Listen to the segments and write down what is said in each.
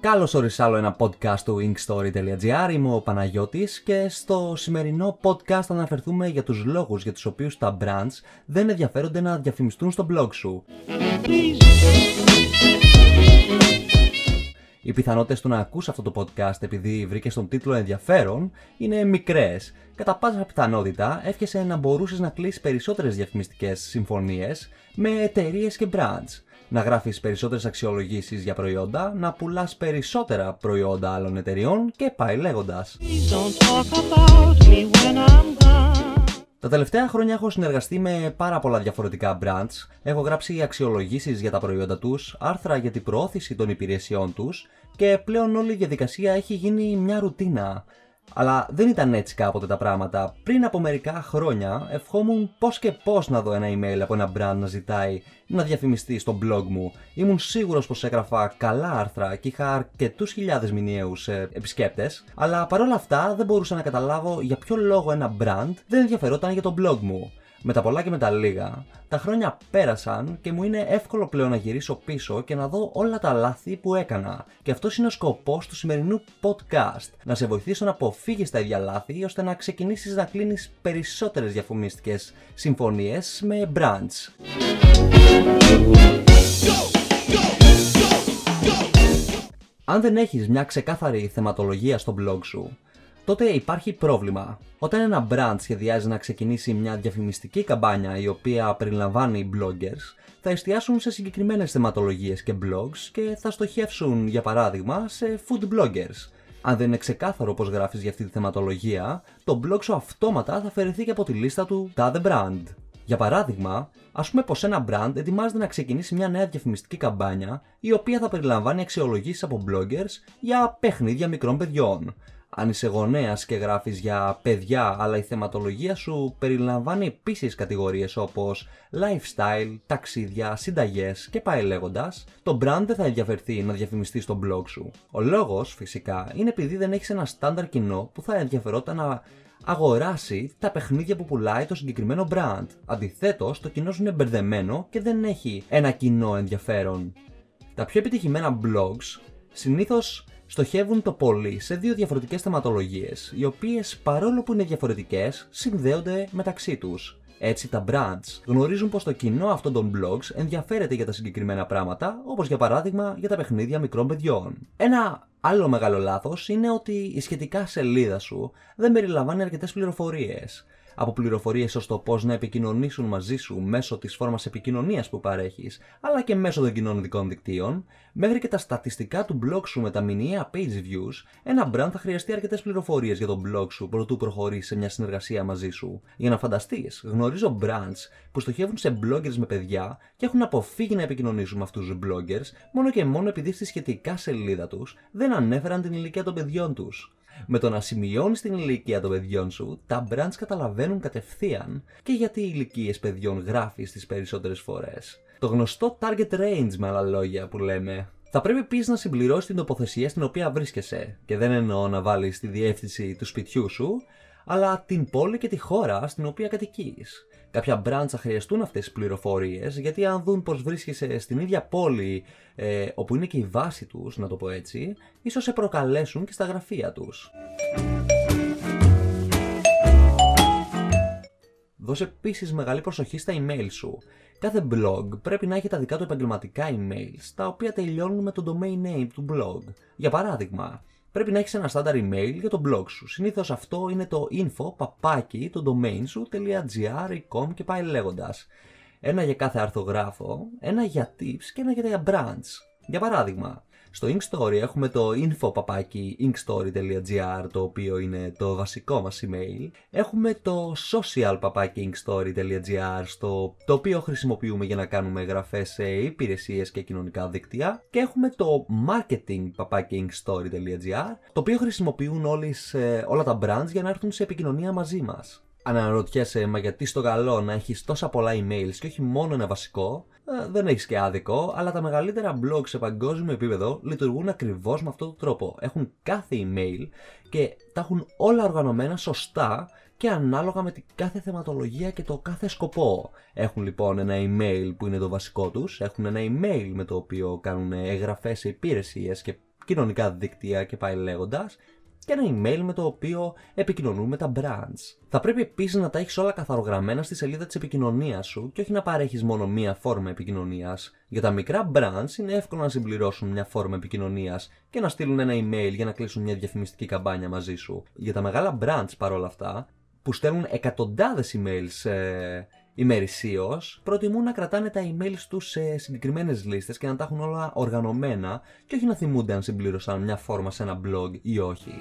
Καλώς όρισα άλλο ένα podcast του inkstory.gr. Είμαι ο Παναγιώτης και στο σημερινό podcast θα αναφερθούμε για τους λόγους για τους οποίους τα brands δεν ενδιαφέρονται να διαφημιστούν στο blog σου. Οι πιθανότητες του να ακούσει αυτό το podcast επειδή βρήκες τον τίτλο ενδιαφέρον είναι μικρές. Κατά πάσα πιθανότητα εύχεσαι να μπορούσες να κλείσεις περισσότερες διαφημιστικές συμφωνίες με εταιρείες και brands να γράφεις περισσότερες αξιολογήσεις για προϊόντα, να πουλάς περισσότερα προϊόντα άλλων εταιριών και πάει λέγοντας. Τα τελευταία χρόνια έχω συνεργαστεί με πάρα πολλά διαφορετικά brands, έχω γράψει αξιολογήσεις για τα προϊόντα τους, άρθρα για την προώθηση των υπηρεσιών τους και πλέον όλη η διαδικασία έχει γίνει μια ρουτίνα. Αλλά δεν ήταν έτσι κάποτε τα πράγματα. Πριν από μερικά χρόνια ευχόμουν πώς και πώς να δω ένα email από ένα brand να ζητάει να διαφημιστεί στο blog μου. Ήμουν σίγουρος πως έγραφα καλά άρθρα και είχα αρκετούς χιλιάδες μηνιαίους ε, επισκέπτες, αλλά παρόλα αυτά δεν μπορούσα να καταλάβω για ποιο λόγο ένα brand δεν ενδιαφερόταν για το blog μου. Με τα πολλά και με τα λίγα, τα χρόνια πέρασαν και μου είναι εύκολο πλέον να γυρίσω πίσω και να δω όλα τα λάθη που έκανα. Και αυτός είναι ο σκοπός του σημερινού podcast. Να σε βοηθήσω να αποφύγεις τα ίδια λάθη ώστε να ξεκινήσεις να κλείνεις περισσότερες διαφημιστικές συμφωνίες με brands. Αν δεν έχεις μια ξεκάθαρη θεματολογία στο blog σου, τότε υπάρχει πρόβλημα. Όταν ένα brand σχεδιάζει να ξεκινήσει μια διαφημιστική καμπάνια η οποία περιλαμβάνει bloggers, θα εστιάσουν σε συγκεκριμένες θεματολογίες και blogs και θα στοχεύσουν, για παράδειγμα, σε food bloggers. Αν δεν είναι ξεκάθαρο πώς γράφεις για αυτή τη θεματολογία, το blog σου αυτόματα θα αφαιρεθεί και από τη λίστα του τάδε brand. Για παράδειγμα, ας πούμε πως ένα brand ετοιμάζεται να ξεκινήσει μια νέα διαφημιστική καμπάνια η οποία θα περιλαμβάνει αξιολογήσεις από bloggers για παιχνίδια μικρών παιδιών αν είσαι γονέας και γράφεις για παιδιά, αλλά η θεματολογία σου περιλαμβάνει επίσης κατηγορίες όπως lifestyle, ταξίδια, συνταγές και πάει λέγοντας, το brand δεν θα ενδιαφερθεί να διαφημιστεί στο blog σου. Ο λόγος, φυσικά, είναι επειδή δεν έχεις ένα στάνταρ κοινό που θα ενδιαφερόταν να αγοράσει τα παιχνίδια που πουλάει το συγκεκριμένο brand. Αντιθέτως, το κοινό σου είναι μπερδεμένο και δεν έχει ένα κοινό ενδιαφέρον. Τα πιο επιτυχημένα blogs συνήθως στοχεύουν το πολύ σε δύο διαφορετικές θεματολογίες, οι οποίες παρόλο που είναι διαφορετικές, συνδέονται μεταξύ τους. Έτσι, τα brands γνωρίζουν πως το κοινό αυτών των blogs ενδιαφέρεται για τα συγκεκριμένα πράγματα, όπως για παράδειγμα για τα παιχνίδια μικρών παιδιών. Ένα άλλο μεγάλο λάθος είναι ότι η σχετικά σελίδα σου δεν περιλαμβάνει αρκετές πληροφορίες από πληροφορίες ως το πώς να επικοινωνήσουν μαζί σου μέσω της φόρμας επικοινωνίας που παρέχεις, αλλά και μέσω των κοινωνικών δικτύων, μέχρι και τα στατιστικά του blog σου με τα μηνιαία page views, ένα brand θα χρειαστεί αρκετές πληροφορίες για το blog σου προτού προχωρήσεις σε μια συνεργασία μαζί σου. Για να φανταστείς, γνωρίζω brands που στοχεύουν σε bloggers με παιδιά και έχουν αποφύγει να επικοινωνήσουν με αυτούς τους bloggers μόνο και μόνο επειδή στη σχετικά σελίδα τους δεν ανέφεραν την ηλικία των παιδιών τους. Με το να σημειώνεις την ηλικία των παιδιών σου, τα brands καταλαβαίνουν κατευθείαν και γιατί οι ηλικίες παιδιών γράφεις τις περισσότερες φορές. Το γνωστό target range, με άλλα λόγια που λέμε. Θα πρέπει επίσης να συμπληρώσεις την τοποθεσία στην οποία βρίσκεσαι, και δεν εννοώ να βάλεις τη διεύθυνση του σπιτιού σου, αλλά την πόλη και τη χώρα στην οποία κατοικείς. Κάποια brands θα χρειαστούν αυτές τις πληροφορίες γιατί αν δουν πως βρίσκεσαι στην ίδια πόλη ε, όπου είναι και η βάση τους, να το πω έτσι, ίσως σε προκαλέσουν και στα γραφεία τους. Δώσε επίσης μεγάλη προσοχή στα email σου. Κάθε blog πρέπει να έχει τα δικά του επαγγελματικά emails, τα οποία τελειώνουν με το domain name του blog. Για παράδειγμα, πρέπει να έχεις ένα στάνταρ email για το blog σου. Συνήθως αυτό είναι το info παπάκι το domain σου.gr, com και πάει λέγοντας. Ένα για κάθε αρθογράφο, ένα για tips και ένα για brands. Για παράδειγμα, στο Inkstory έχουμε το info inkstory.gr το οποίο είναι το βασικό μας email. Έχουμε το social inkstory.gr στο, το οποίο χρησιμοποιούμε για να κάνουμε εγγραφές σε υπηρεσίες και κοινωνικά δίκτυα. Και έχουμε το marketing inkstory.gr το οποίο χρησιμοποιούν όλες, ε, όλα τα brands για να έρθουν σε επικοινωνία μαζί μας. Αν αναρωτιέσαι, μα γιατί στο καλό να έχεις τόσα πολλά emails και όχι μόνο ένα βασικό, ε, δεν έχεις και άδικο, αλλά τα μεγαλύτερα blogs σε παγκόσμιο επίπεδο λειτουργούν ακριβώς με αυτόν τον τρόπο. Έχουν κάθε email και τα έχουν όλα οργανωμένα σωστά και ανάλογα με την κάθε θεματολογία και το κάθε σκοπό. Έχουν λοιπόν ένα email που είναι το βασικό τους, έχουν ένα email με το οποίο κάνουν εγγραφές σε υπηρεσίες και κοινωνικά δίκτυα και πάει λέγοντας και ένα email με το οποίο επικοινωνούν με τα brands. Θα πρέπει επίσης να τα έχεις όλα καθαρογραμμένα στη σελίδα της επικοινωνίας σου και όχι να παρέχεις μόνο μία φόρμα επικοινωνίας. Για τα μικρά brands είναι εύκολο να συμπληρώσουν μια φόρμα επικοινωνίας και να στείλουν ένα email για να κλείσουν μια διαφημιστική καμπάνια μαζί σου. Για τα μεγάλα brands παρόλα αυτά, που στέλνουν εκατοντάδες emails ε, ημερησίω, προτιμούν να κρατάνε τα email τους σε συγκεκριμένες λίστες και να τα έχουν όλα οργανωμένα και όχι να θυμούνται αν συμπλήρωσαν μια φόρμα σε ένα blog ή όχι.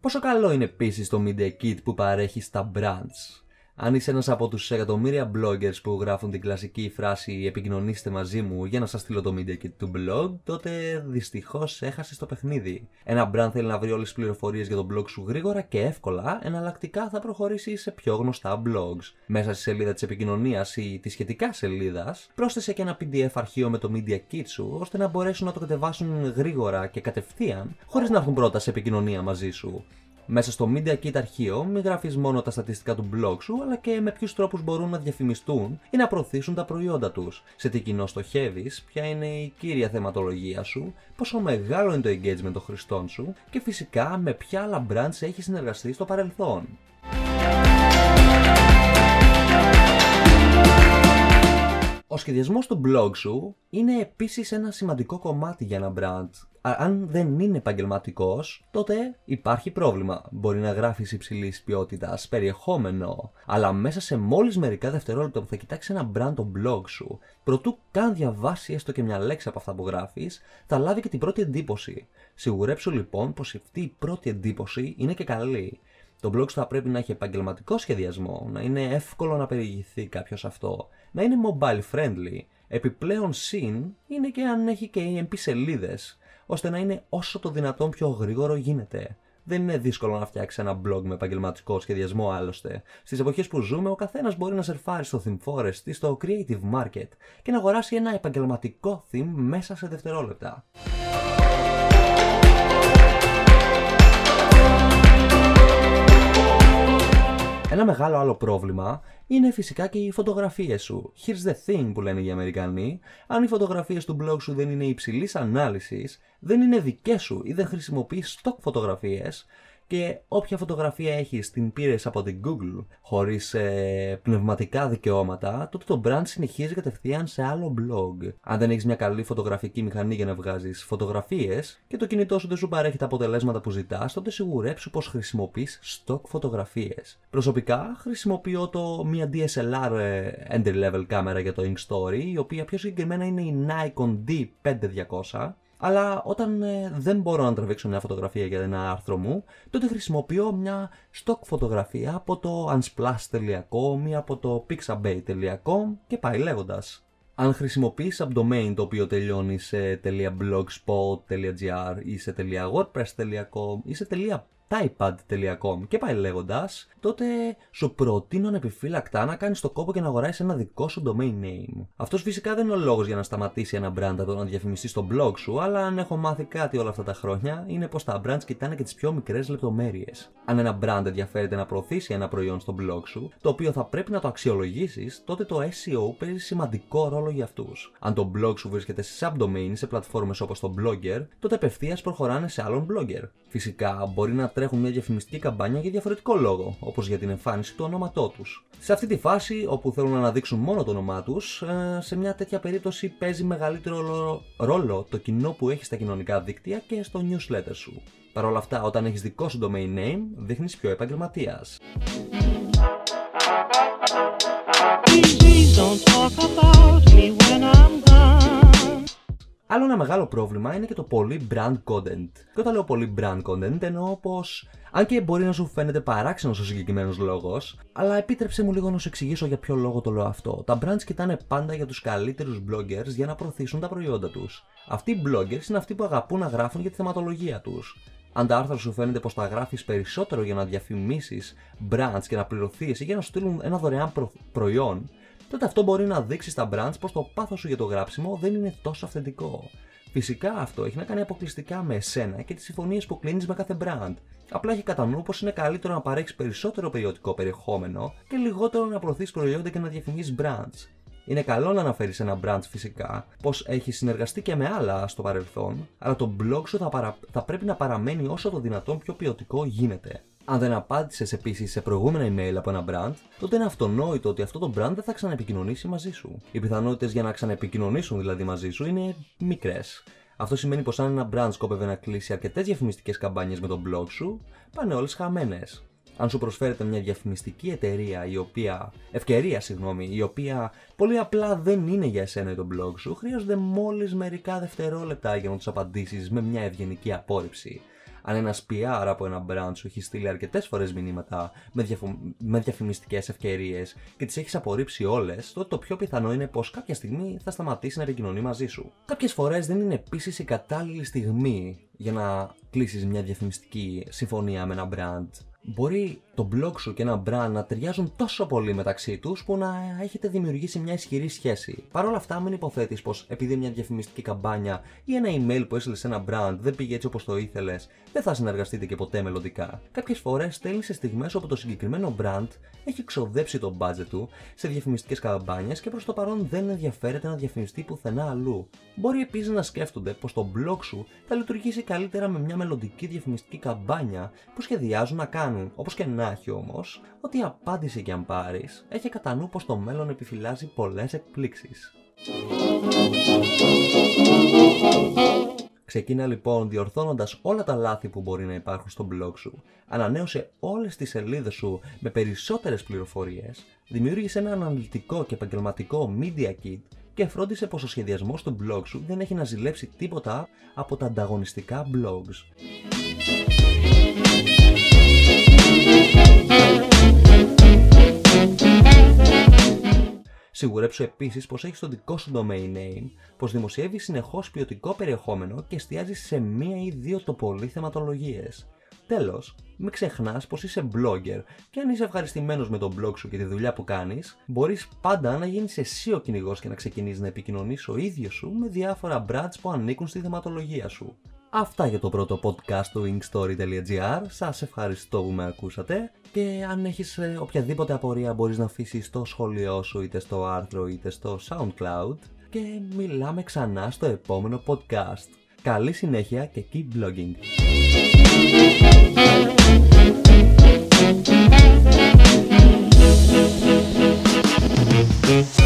Πόσο καλό είναι επίσης το Media Kit που παρέχει στα brands; Αν είσαι ένας από τους εκατομμύρια bloggers που γράφουν την κλασική φράση Επικοινωνήστε μαζί μου για να σας στείλω το media kit του blog, τότε δυστυχώς έχασες το παιχνίδι. Ένα brand θέλει να βρει όλες τις πληροφορίες για το blog σου γρήγορα και εύκολα, εναλλακτικά θα προχωρήσει σε πιο γνωστά blogs. Μέσα στη σελίδα της επικοινωνίας ή τη σχετικά σελίδας, πρόσθεσε και ένα PDF αρχείο με το media kit σου, ώστε να μπορέσουν να το κατεβάσουν γρήγορα και κατευθείαν, χωρίς να έρθουν πρώτα σε επικοινωνία μαζί σου. Μέσα στο Media Kit αρχείο μην γράφεις μόνο τα στατιστικά του blog σου, αλλά και με ποιους τρόπους μπορούν να διαφημιστούν ή να προωθήσουν τα προϊόντα τους. Σε τι κοινό στοχεύεις, ποια είναι η κύρια θεματολογία σου, πόσο μεγάλο είναι το engagement των χρηστών σου και φυσικά με ποια άλλα brands έχεις συνεργαστεί στο παρελθόν. Ο σχεδιασμός του blog σου είναι επίσης ένα σημαντικό κομμάτι για ένα brand αν δεν είναι επαγγελματικός, τότε υπάρχει πρόβλημα. Μπορεί να γράφεις υψηλής ποιότητας περιεχόμενο, αλλά μέσα σε μόλις μερικά δευτερόλεπτα που θα κοιτάξεις ένα brand το blog σου, προτού καν διαβάσει έστω και μια λέξη από αυτά που γράφεις, θα λάβει και την πρώτη εντύπωση. Σιγουρέψου λοιπόν πως αυτή η πρώτη εντύπωση είναι και καλή. Το blog σου θα πρέπει να έχει επαγγελματικό σχεδιασμό, να είναι εύκολο να περιηγηθεί κάποιος αυτό, να είναι mobile friendly. Επιπλέον συν είναι και αν έχει και EMP σελίδες ώστε να είναι όσο το δυνατόν πιο γρήγορο γίνεται. Δεν είναι δύσκολο να φτιάξει ένα blog με επαγγελματικό σχεδιασμό άλλωστε. Στις εποχές που ζούμε, ο καθένας μπορεί να σερφάρει στο Theme Forest ή στο Creative Market και να αγοράσει ένα επαγγελματικό theme μέσα σε δευτερόλεπτα. Ένα μεγάλο άλλο πρόβλημα είναι φυσικά και οι φωτογραφίες σου. Here's the thing που λένε οι Αμερικανοί. Αν οι φωτογραφίες του blog σου δεν είναι υψηλής ανάλυσης, δεν είναι δικές σου ή δεν χρησιμοποιείς stock φωτογραφίες, και όποια φωτογραφία έχεις την πήρες από την Google χωρίς ε, πνευματικά δικαιώματα, τότε το brand συνεχίζει κατευθείαν σε άλλο blog. Αν δεν έχεις μια καλή φωτογραφική μηχανή για να βγάζεις φωτογραφίες και το κινητό σου δεν σου παρέχει τα αποτελέσματα που ζητάς, τότε σιγουρέψου πως χρησιμοποιείς stock φωτογραφίες. Προσωπικά χρησιμοποιώ το μια DSLR ε, entry level κάμερα για το Ink Story, η οποία πιο συγκεκριμένα είναι η Nikon D5200 αλλά όταν ε, δεν μπορώ να τραβήξω μια φωτογραφία για ένα άρθρο μου, τότε χρησιμοποιώ μια stock φωτογραφία από το unsplash.com ή από το pixabay.com και πάει λέγοντας. Αν χρησιμοποιείς subdomain το οποίο τελειώνει σε .blogspot.gr ή σε .wordpress.com ή σε typepad.com και πάει λέγοντας, τότε σου προτείνω ανεπιφύλακτα να κάνεις το κόπο και να αγοράσεις ένα δικό σου domain name. Αυτός φυσικά δεν είναι ο λόγος για να σταματήσει ένα brand από να διαφημιστεί στο blog σου, αλλά αν έχω μάθει κάτι όλα αυτά τα χρόνια, είναι πως τα brands κοιτάνε και τις πιο μικρές λεπτομέρειες. Αν ένα brand ενδιαφέρεται να προωθήσει ένα προϊόν στο blog σου, το οποίο θα πρέπει να το αξιολογήσεις, τότε το SEO παίζει σημαντικό ρόλο για αυτούς. Αν το blog σου βρίσκεται σε subdomain σε πλατφόρμες όπως το Blogger, τότε απευθείας προχωράνε σε άλλον blogger. Φυσικά μπορεί να τρέχουν μια διαφημιστική καμπάνια για διαφορετικό λόγο, όπως για την εμφάνιση του ονόματό τους. Σε αυτή τη φάση, όπου θέλουν να αναδείξουν μόνο το όνομά τους, ε, σε μια τέτοια περίπτωση παίζει μεγαλύτερο ρόλο το κοινό που έχει στα κοινωνικά δίκτυα και στο newsletter σου. Παρ' όλα αυτά, όταν έχεις δικό σου domain name, δείχνεις πιο επαγγελματίας. Άλλο ένα μεγάλο πρόβλημα είναι και το πολύ brand content. Και όταν λέω πολύ brand content εννοώ πως, αν και μπορεί να σου φαίνεται παράξενος ο συγκεκριμένος λόγος, αλλά επίτρεψε μου λίγο να σου εξηγήσω για ποιο λόγο το λέω αυτό. Τα brands κοιτάνε πάντα για τους καλύτερους bloggers για να προωθήσουν τα προϊόντα τους. Αυτοί οι bloggers είναι αυτοί που αγαπούν να γράφουν για τη θεματολογία τους. Αν τα άρθρα σου φαίνεται πως τα γράφεις περισσότερο για να διαφημίσεις brands και να πληρωθείς ή για να σου στείλουν ένα δωρεάν προϊόν, τότε αυτό μπορεί να δείξει στα brands πως το πάθος σου για το γράψιμο δεν είναι τόσο αυθεντικό. Φυσικά αυτό έχει να κάνει αποκλειστικά με εσένα και τις συμφωνίες που κλείνεις με κάθε brand. Απλά έχει κατά νου πως είναι καλύτερο να παρέχεις περισσότερο περιοδικό περιεχόμενο και λιγότερο να προωθείς προϊόντα και να διαφημίσεις brands. Είναι καλό να αναφέρεις ένα brand φυσικά, πως έχει συνεργαστεί και με άλλα στο παρελθόν, αλλά το blog σου θα, παρα... θα πρέπει να παραμένει όσο το δυνατόν πιο ποιοτικό γίνεται. Αν δεν απάντησες επίσης σε προηγούμενα email από ένα brand, τότε είναι αυτονόητο ότι αυτό το brand δεν θα ξαναεπικοινωνήσει μαζί σου. Οι πιθανότητες για να ξαναεπικοινωνήσουν δηλαδή μαζί σου είναι μικρές. Αυτό σημαίνει πως αν ένα brand σκόπευε να κλείσει αρκετές διαφημιστικές καμπάνιες με τον blog σου, πάνε όλες χαμένες αν σου προσφέρεται μια διαφημιστική εταιρεία η οποία, ευκαιρία συγγνώμη, η οποία πολύ απλά δεν είναι για εσένα ή τον blog σου, χρειάζονται μόλις μερικά δευτερόλεπτα για να τους απαντήσεις με μια ευγενική απόρριψη. Αν ένας PR από ένα brand σου έχει στείλει αρκετές φορές μηνύματα με, διαφο... με διαφημιστικές ευκαιρίες και τις έχεις απορρίψει όλες, τότε το πιο πιθανό είναι πως κάποια στιγμή θα σταματήσει να επικοινωνεί μαζί σου. Κάποιες φορές δεν είναι επίσης η κατάλληλη στιγμή για να κλείσεις μια διαφημιστική συμφωνία με ένα brand μπορεί το blog σου και ένα brand να ταιριάζουν τόσο πολύ μεταξύ τους που να έχετε δημιουργήσει μια ισχυρή σχέση. Παρ' όλα αυτά, μην υποθέτεις πως επειδή μια διαφημιστική καμπάνια ή ένα email που έστειλες σε ένα brand δεν πήγε έτσι όπως το ήθελες, δεν θα συνεργαστείτε και ποτέ μελλοντικά. Κάποιες φορές στέλνεις σε στιγμές όπου το συγκεκριμένο brand έχει ξοδέψει το budget του σε διαφημιστικές καμπάνιες και προς το παρόν δεν ενδιαφέρεται να διαφημιστεί πουθενά αλλού. Μπορεί επίσης να σκέφτονται πως το blog σου θα λειτουργήσει καλύτερα με μια μελλοντική διαφημιστική καμπάνια που σχεδιάζουν να κάνουν, όπως και να έχει όμως, ότι η απάντηση και αν πάρεις, έχει κατά νου πως το μέλλον επιφυλάσσει πολλές εκπλήξεις. Ξεκίνα λοιπόν διορθώνοντας όλα τα λάθη που μπορεί να υπάρχουν στο blog σου, ανανέωσε όλες τις σελίδες σου με περισσότερες πληροφορίες, δημιούργησε ένα αναλυτικό και επαγγελματικό media kit και φρόντισε πως ο σχεδιασμός του blog σου δεν έχει να ζηλέψει τίποτα από τα ανταγωνιστικά blogs. Σιγουρέψου επίσης πως έχεις το δικό σου domain name, πως δημοσιεύεις συνεχώς ποιοτικό περιεχόμενο και εστιάζεις σε μία ή δύο το πολύ θεματολογίες. Τέλος, μην ξεχνάς πως είσαι blogger και αν είσαι ευχαριστημένος με τον blog σου και τη δουλειά που κάνεις, μπορείς πάντα να γίνεις εσύ ο κυνηγός και να ξεκινήσεις να επικοινωνείς ο ίδιος σου με διάφορα brands που ανήκουν στη θεματολογία σου. Αυτά για το πρώτο podcast του inkstory.gr. Σας ευχαριστώ που με ακούσατε και αν έχεις ε, οποιαδήποτε απορία μπορείς να αφήσεις το σχόλιο σου είτε στο άρθρο είτε στο SoundCloud και μιλάμε ξανά στο επόμενο podcast. Καλή συνέχεια και keep blogging! Thank